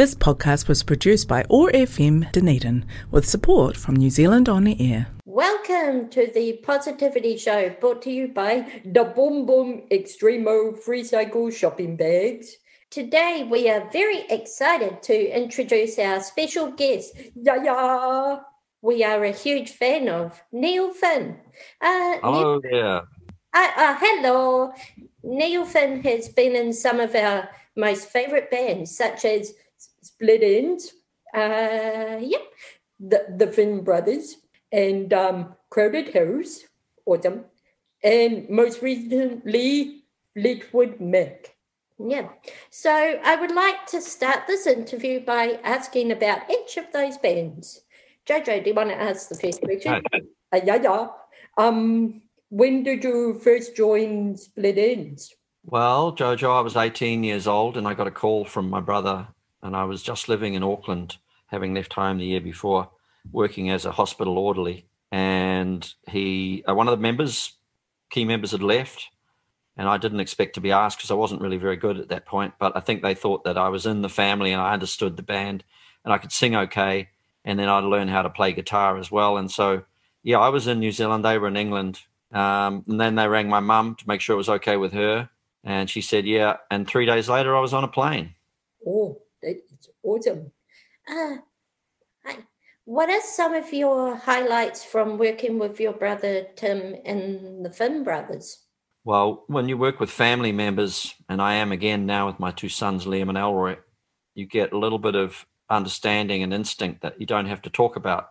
This podcast was produced by OAR FM Dunedin with support from New Zealand On Air. Welcome to the Positivity Show brought to you by the Boom Boom Extremo Free Cycle Shopping Bags. Today we are very excited to introduce our special guest, Yaya. We are a huge fan of Neil Finn. Uh, hello Neil, there. Uh, uh, hello. Neil Finn has been in some of our most favourite bands, such as Split Enz. uh, yep, the, the Finn Brothers, and um, Crowded Hills, awesome, and most recently, Fleetwood Mac. Yeah. So I would like to start this interview by asking about each of those bands. Jojo, do you want to ask the first question? Uh, yeah, yeah. Um, when did you first join Split Enz? Well, Jojo, I was 18 years old and I got a call from my brother, and I was just living in Auckland, having left home the year before, working as a hospital orderly. And he, uh, one of the members, key members, had left, and I didn't expect to be asked because I wasn't really very good at that point. But I think they thought that I was in the family and I understood the band and I could sing okay, and then I'd learn how to play guitar as well. And so, yeah, I was in New Zealand, they were in England, um, and then they rang my mum to make sure it was okay with her and she said, Yeah. And three days later, I was on a plane. Oh, that's awesome. Uh, what are some of your highlights from working with your brother Tim and the Finn brothers? Well, when you work with family members, and I am again now with my two sons, Liam and Elroy, you get a little bit of understanding and instinct that you don't have to talk about.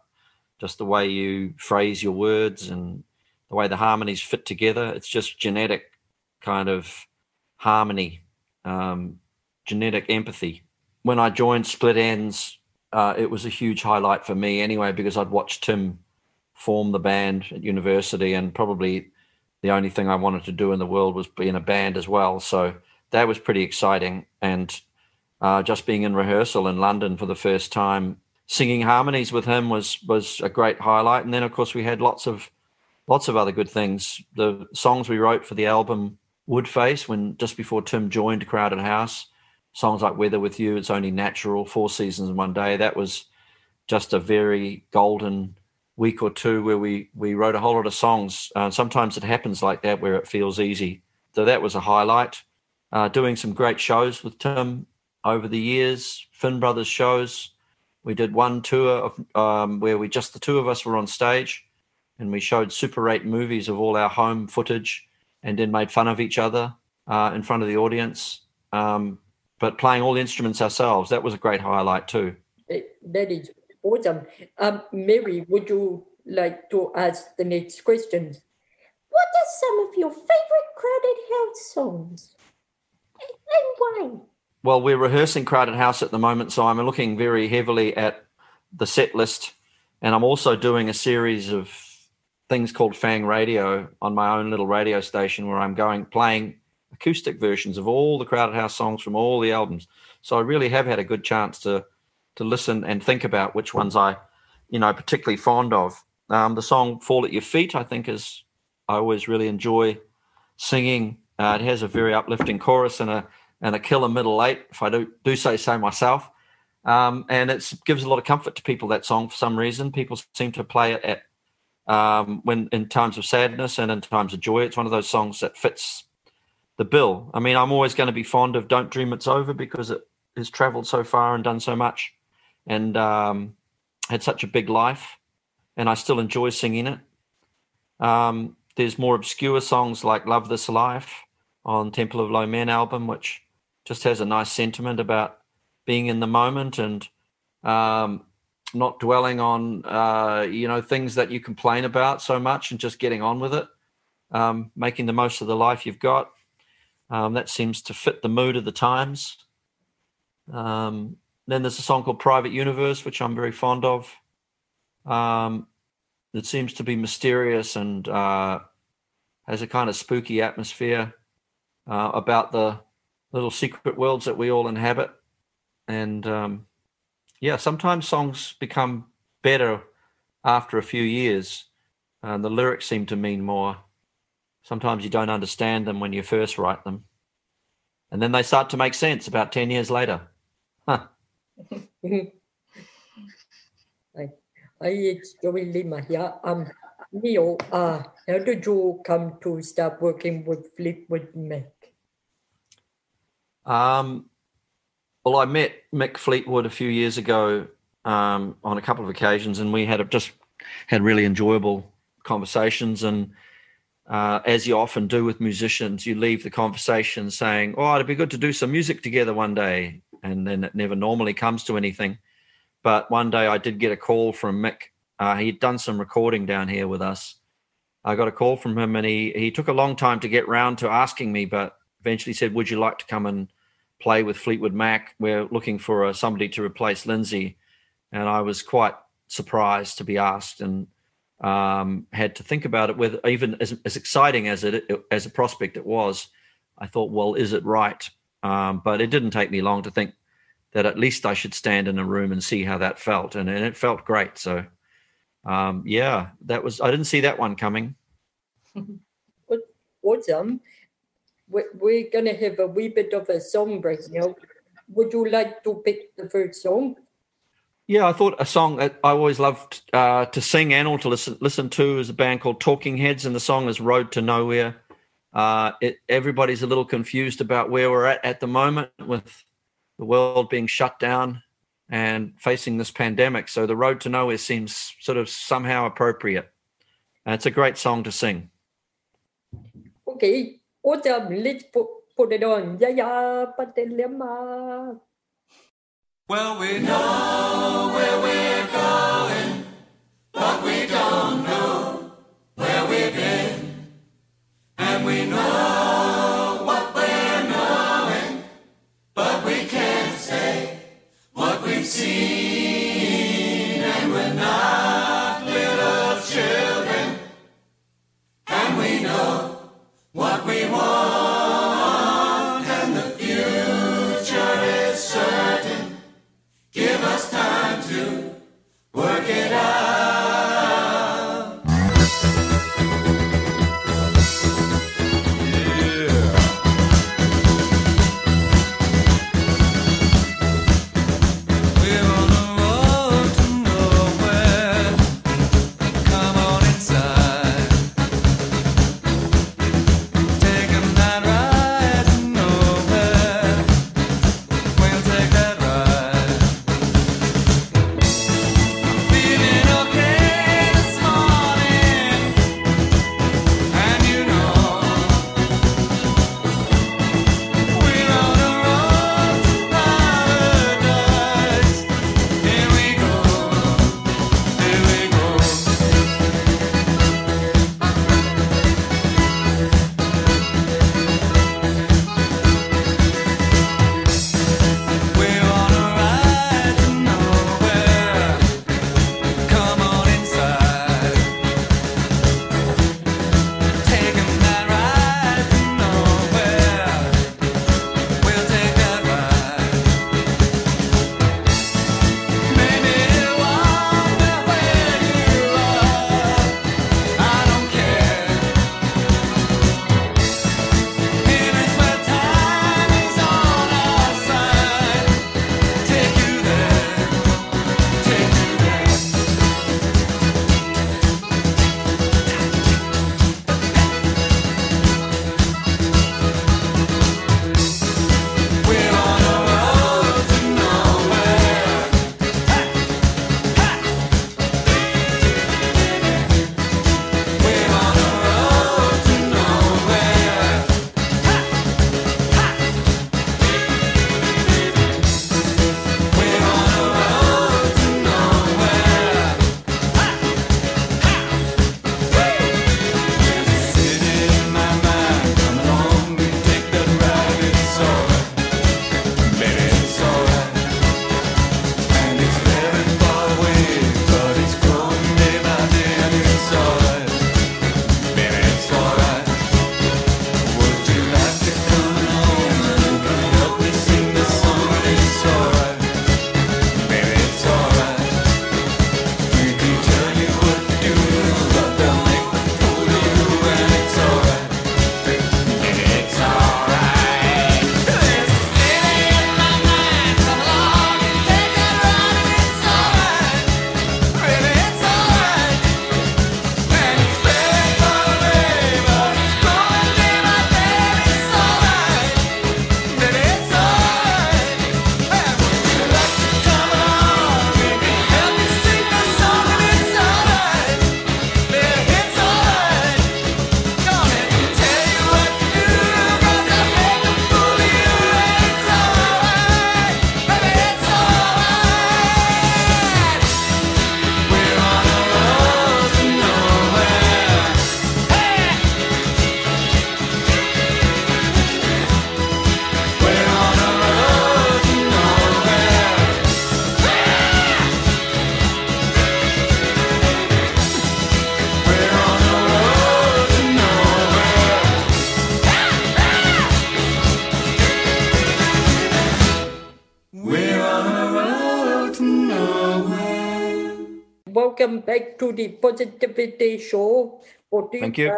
Just the way you phrase your words and the way the harmonies fit together. It's just genetic kind of harmony, um, genetic empathy. When I joined Split Enz, uh, it was a huge highlight for me anyway because I'd watched Tim form the band at university, and probably the only thing I wanted to do in the world was be in a band as well. So that was pretty exciting, and uh, just being in rehearsal in London for the first time, singing harmonies with him was was a great highlight. And then of course we had lots of lots of other good things. The songs we wrote for the album Woodface when just before Tim joined Crowded House. Songs like Weather with You, It's Only Natural, Four Seasons in One Day. That was just a very golden week or two where we we wrote a whole lot of songs. Uh, sometimes it happens like that where it feels easy. So that was a highlight. Uh, doing some great shows with Tim over the years, Finn Brothers shows. We did one tour of um, where we just the two of us were on stage, and we showed Super 8 movies of all our home footage and then made fun of each other uh, in front of the audience. Um, but playing all the instruments ourselves, that was a great highlight too. That is awesome. Um, Mary, would you like to ask the next question? What are some of your favorite Crowded House songs? And why? Well, we're rehearsing Crowded House at the moment, so I'm looking very heavily at the set list. And I'm also doing a series of things called Fin Radio on my own little radio station where I'm going playing acoustic versions of all the Crowded House songs from all the albums. So I really have had a good chance to to listen and think about which ones I, you know, particularly fond of. Um, the song "Fall at Your Feet" I think is I always really enjoy singing. Uh, it has a very uplifting chorus and a and a killer middle eight, if I do do say so myself. Um, and it gives a lot of comfort to people. That song, for some reason, people seem to play it at um, when in times of sadness and in times of joy. It's one of those songs that fits the bill. I mean, I'm always going to be fond of "Don't Dream It's Over" because it has travelled so far and done so much, and um, had such a big life, and I still enjoy singing it. Um, there's more obscure songs like "Love This Life" on Temple of Low Men album, which just has a nice sentiment about being in the moment and um, not dwelling on uh, you know things that you complain about so much and just getting on with it um, making the most of the life you've got um, that seems to fit the mood of the times um, then there's a song called private universe which i'm very fond of um, it seems to be mysterious and uh, has a kind of spooky atmosphere uh, about the little secret worlds that we all inhabit and um, yeah, sometimes songs become better after a few years. Uh, the lyrics seem to mean more. Sometimes you don't understand them when you first write them. And then they start to make sense about 10 years later. Huh. Hi, it's Joey Lima here. Um, Neil, uh, how did you come to start working with Fleetwood Mac? Um, well, I met Mick Fleetwood a few years ago um, on a couple of occasions, and we had a, just had really enjoyable conversations. And uh, as you often do with musicians, you leave the conversation saying, "Oh, it'd be good to do some music together one day," and then it never normally comes to anything. But one day, I did get a call from Mick. Uh, he'd done some recording down here with us. I got a call from him, and he he took a long time to get round to asking me, but eventually said, "Would you like to come and play with Fleetwood Mac. We're looking for uh, somebody to replace Lindsay, and I was quite surprised to be asked and um, had to think about it. With even as, as exciting as it as a prospect it was, I thought, well, is it right? Um, but it didn't take me long to think that at least I should stand in a room and see how that felt, and, and it felt great. So, um, yeah, that was I didn't see that one coming. awesome we're going to have a wee bit of a song break now. Would you like to pick the first song? Yeah, I thought a song that I always loved uh, to sing and or to listen listen to is a band called Talking Heads, and the song is "Road to Nowhere." Uh, it, everybody's a little confused about where we're at at the moment with the world being shut down and facing this pandemic. So the road to nowhere seems sort of somehow appropriate. And it's a great song to sing. Okay, Autumn, let's put, put it on. Yeah, yeah, Patelema. Well, we know where we're going, Positivity Show. For Thank you.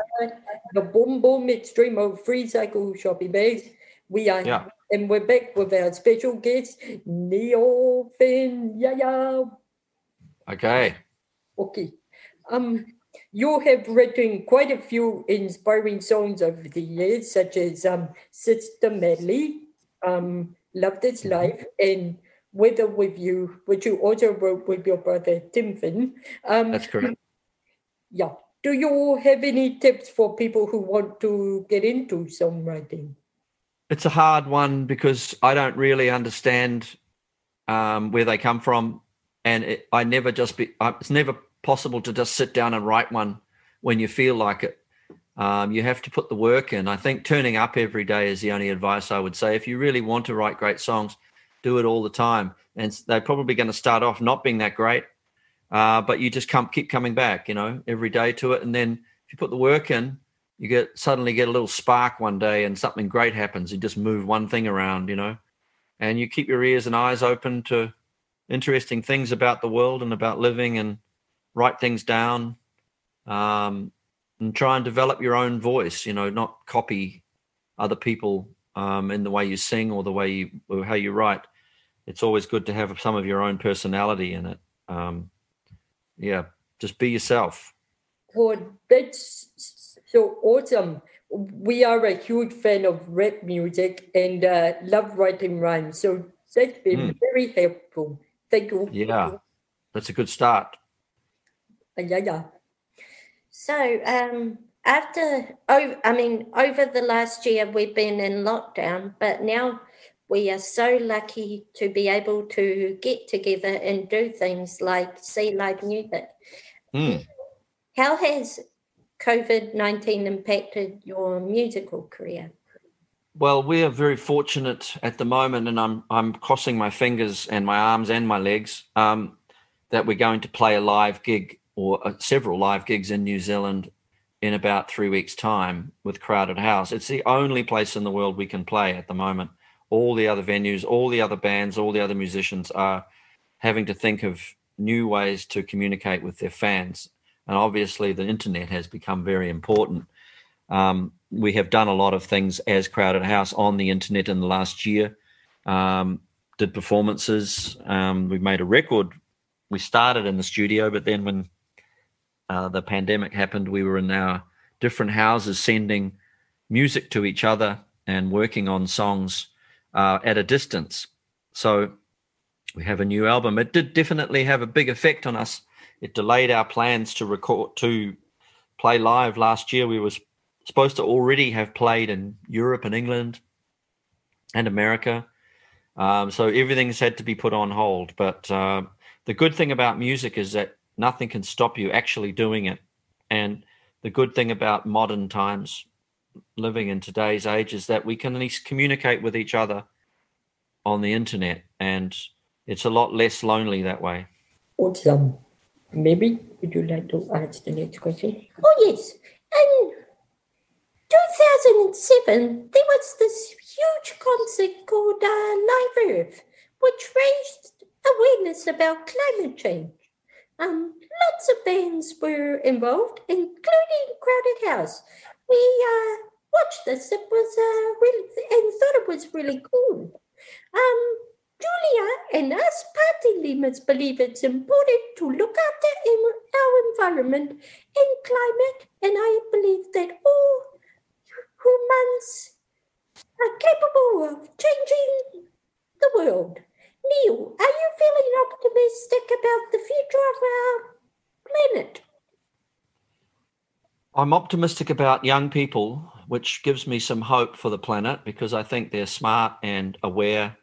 The Boom Boom Extreme of Free Cycle Shopping Bags. We are, Yeah. we're back with our special guest, Neil Finn. Yeah, yeah. Okay. Okay. Um, you have written quite a few inspiring songs over the years, such as um, Sister Madly, um, Love This Mm-hmm. Life, and Weather With You, which you also wrote with your brother Tim Finn. Um, That's correct. Yeah. Do you have any tips for people who want to get into songwriting? It's a hard one because I don't really understand um, where they come from, and it, I never just be. I, it's never possible to just sit down and write one when you feel like it. Um, you have to put the work in. I think turning up every day is the only advice I would say. If you really want to write great songs, do it all the time, and they're probably going to start off not being that great, uh, but you just come keep coming back, you know, every day to it, and then if you put the work in, you get suddenly get a little spark one day and something great happens. You just move one thing around you know and you keep your ears and eyes open to interesting things about the world and about living and write things down um, and try and develop your own voice you know not copy other people um, in the way you sing or the way you or how you write. It's always good to have some of your own personality in it. Um, yeah just be yourself Well, that's so awesome. We are a huge fan of rap music and uh, love writing rhymes. So that's been very helpful. Thank you. yeah that's a good start Uh, yeah, yeah. So, um, after, oh, I mean, over the last year, we've been in lockdown, but now we are so lucky to be able to get together and do things like see live music. Hmm. How has COVID 19 impacted your musical career? Well, we are very fortunate at the moment, and I'm I'm crossing my fingers and my arms and my legs um, that we're going to play a live gig or uh, several live gigs in New Zealand in about three weeks' time with Crowded House. It's the only place in the world we can play at the moment. All the other venues, all the other bands, all the other musicians are having to think of new ways to communicate with their fans, and obviously the internet has become very important. Um, we have done a lot of things as Crowded House on the internet in the last year. Um, did performances. Um, we made a record. We started in the studio, but then when uh, the pandemic happened, we were in our different houses sending music to each other and working on songs uh, at a distance. So we have a new album. It did definitely have a big effect on us. It delayed our plans to record to play live last year. We were supposed to already have played in Europe and England and America. Um, so everything's had to be put on hold. But uh, the good thing about music is that nothing can stop you actually doing it. And the good thing about modern times, living in today's age, is that we can at least communicate with each other on the internet. And it's a lot less lonely that way. Awesome. Maybe would you like to ask the next question? Oh, yes. In 2007, there was this huge concert called uh, Live Earth, which raised awareness about climate change. Um, lots of bands were involved, including Crowded House. We uh, watched this. It was uh, really and thought it was really cool. Um, Julia and us party lemurs believe it's important to look after our environment and climate, and I believe that all humans are capable of changing the world. Neil, are you feeling optimistic about the future of our planet? I'm optimistic about young people, which gives me some hope for the planet because I think they're smart and aware,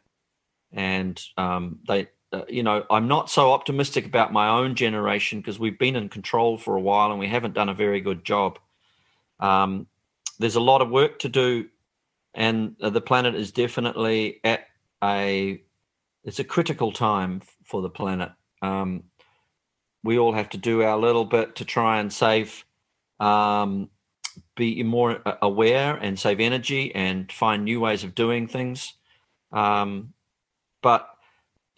and um, they, uh, you know, I'm not so optimistic about my own generation because we've been in control for a while and we haven't done a very good job. Um, there's a lot of work to do, and the planet is definitely at a it's a critical time for the planet. Um, we all have to do our little bit to try and save um, be more aware and save energy and find new ways of doing things. Um, but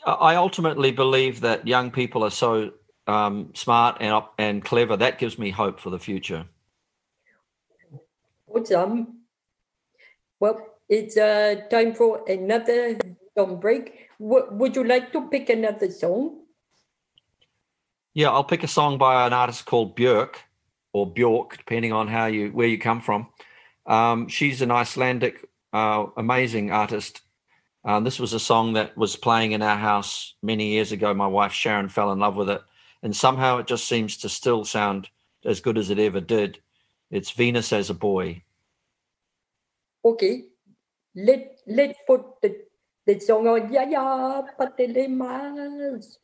I ultimately believe that young people are so um, smart and up and clever, that gives me hope for the future. Awesome. Well, it's uh, time for another song break. W- would you like to pick another song? Yeah, I'll pick a song by an artist called Björk or Bjork, depending on how you where you come from. Um, she's an Icelandic, uh, amazing artist. Um, this was a song that was playing in our house many years ago. My wife Sharon fell in love with it, and somehow it just seems to still sound as good as it ever did. It's Venus as a boy. Okay, let let's put the the song on. Yeah, yeah, patelemas. He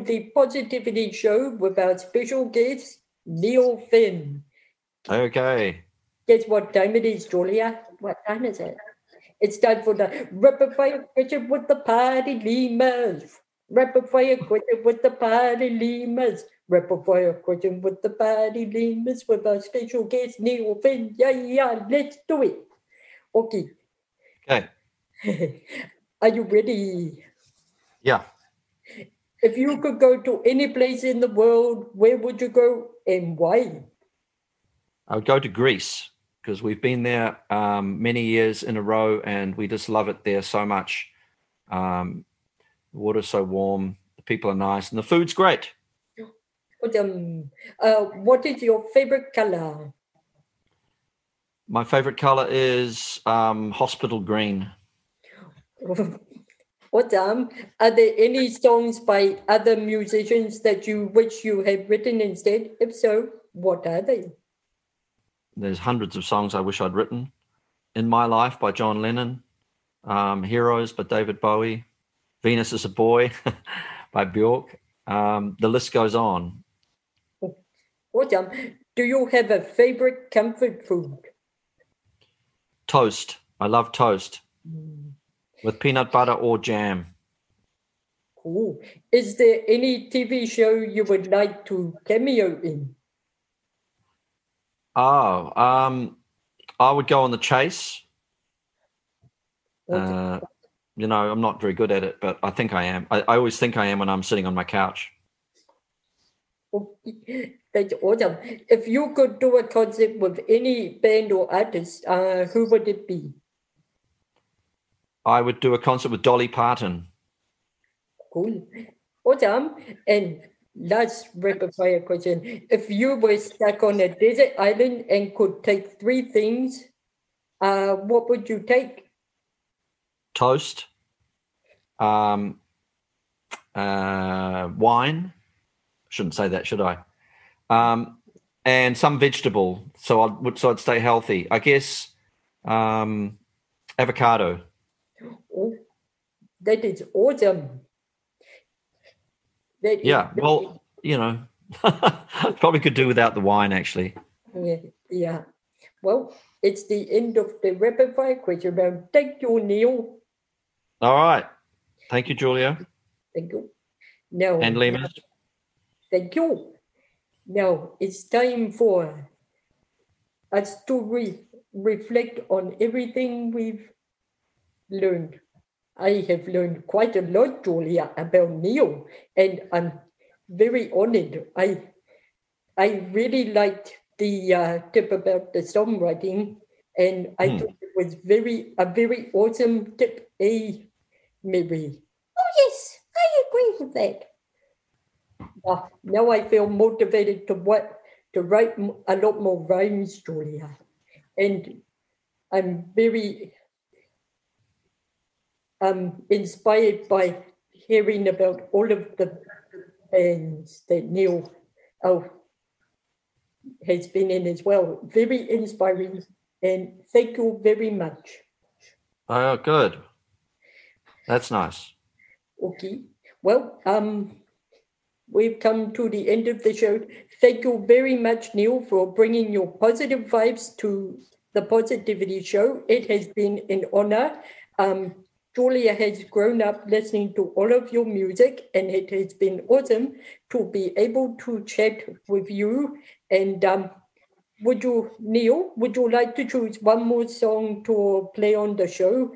the Positivity Show with our special guest, Neil Finn. Okay. Guess what time it is, Julia? What time is it? It's time for the rapid fire question with the party lemurs. Rapid fire question with the party lemurs. Rapid fire question with the party lemurs with our special guest, Neil Finn. Yeah, yeah, let's do it. Okay. Okay. Are you ready? Yeah. If you could go to any place in the world, where would you go and why? I would go to Greece because we've been there um, many years in a row and we just love it there so much. Um, the water's so warm, the people are nice, and the food's great. What, um, uh, what is your favorite color? My favorite color is um, hospital green. What um, are there any songs by other musicians that you wish you had written instead? If so, what are they? There's hundreds of songs I wish I'd written. In My Life by John Lennon, um, Heroes by David Bowie, Venus is a Boy by Bjork. Um, the list goes on. What um, do you have a favorite comfort food? Toast. I love toast with peanut butter or jam. Cool. Is there any TV show you would like to cameo in? Oh, um, I would go on the chase. Uh, you know, I'm not very good at it, but I think I am. I, I always think I am when I'm sitting on my couch. That's awesome. If you could do a concert with any band or artist, uh, who would it be? I would do a concert with Dolly Parton. Cool. Awesome. And last rapid fire question. If you were stuck on a desert island and could take three things, uh, what would you take? toast, um, uh, wine. Shouldn't say that, should I? Um, and some vegetable, so I'd so I'd stay healthy. I guess um, avocado. That is awesome. That is Yeah, very- well, you know, probably could do without the wine actually. Yeah, yeah. Well, it's the end of the rapid fire question round. Thank you, Neil. All right, thank you, Julia Thank you. Now, and Lemus. thank you. Now it's time for us to re- reflect on everything we've learned. I have learned quite a lot, Julia, about Neil, and I'm very honored. I I really liked the uh, tip about the songwriting, and I Hmm. thought it was very a very awesome tip. A Mary. Oh yes, I agree with that. Uh, now I feel motivated to what to write a lot more rhymes, Julia, and I'm very um, inspired by hearing about all of the bands that Neil oh, has been in as well. Very inspiring, and thank you very much. Oh, good. That's nice. Okay. Well, um, we've come to the end of the show. Thank you very much, Neil, for bringing your positive vibes to the Positivity Show. It has been an honor. Um, Julia has grown up listening to all of your music, and it has been awesome to be able to chat with you. And um, would you, Neil, would you like to choose one more song to play on the show?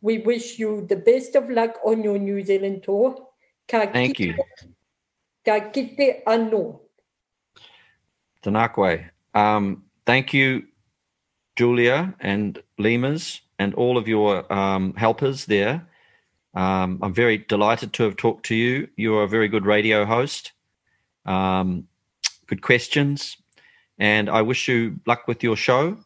We wish you the best of luck on your New Zealand tour. Thank you. Ka kite anō. Tanakwe. Um, thank you, Julia and Lemas and all of your um, helpers there. Um, I'm very delighted to have talked to you. You're a very good radio host. Um, good questions. And I wish you luck with your show.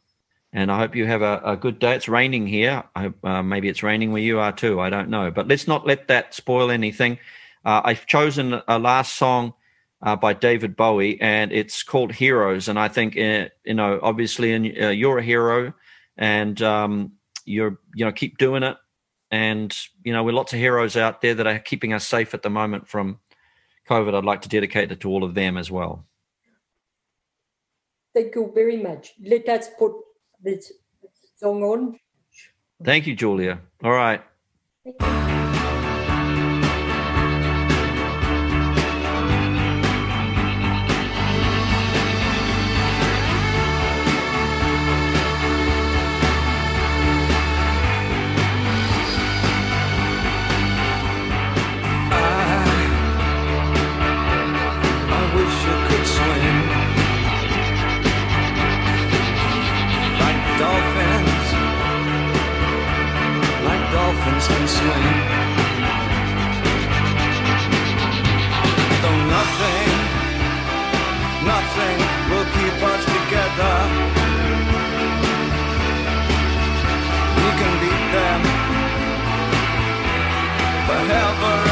And I hope you have a, a good day. It's raining here. I uh, maybe it's raining where you are too. I don't know. But let's not let that spoil anything. Uh, I've chosen a last song uh, by David Bowie, and it's called Heroes. And I think, uh, you know, obviously, in, uh, you're a hero, and um, you're, you know, keep doing it. and you know, we're lots of heroes out there that are keeping us safe at the moment from COVID, I'd like to dedicate it to all of them as well. Thank you very much. Let us put this song on. Thank you, Julia. All right. Dolphins can swim. Though nothing, nothing will keep us together. We can beat them forever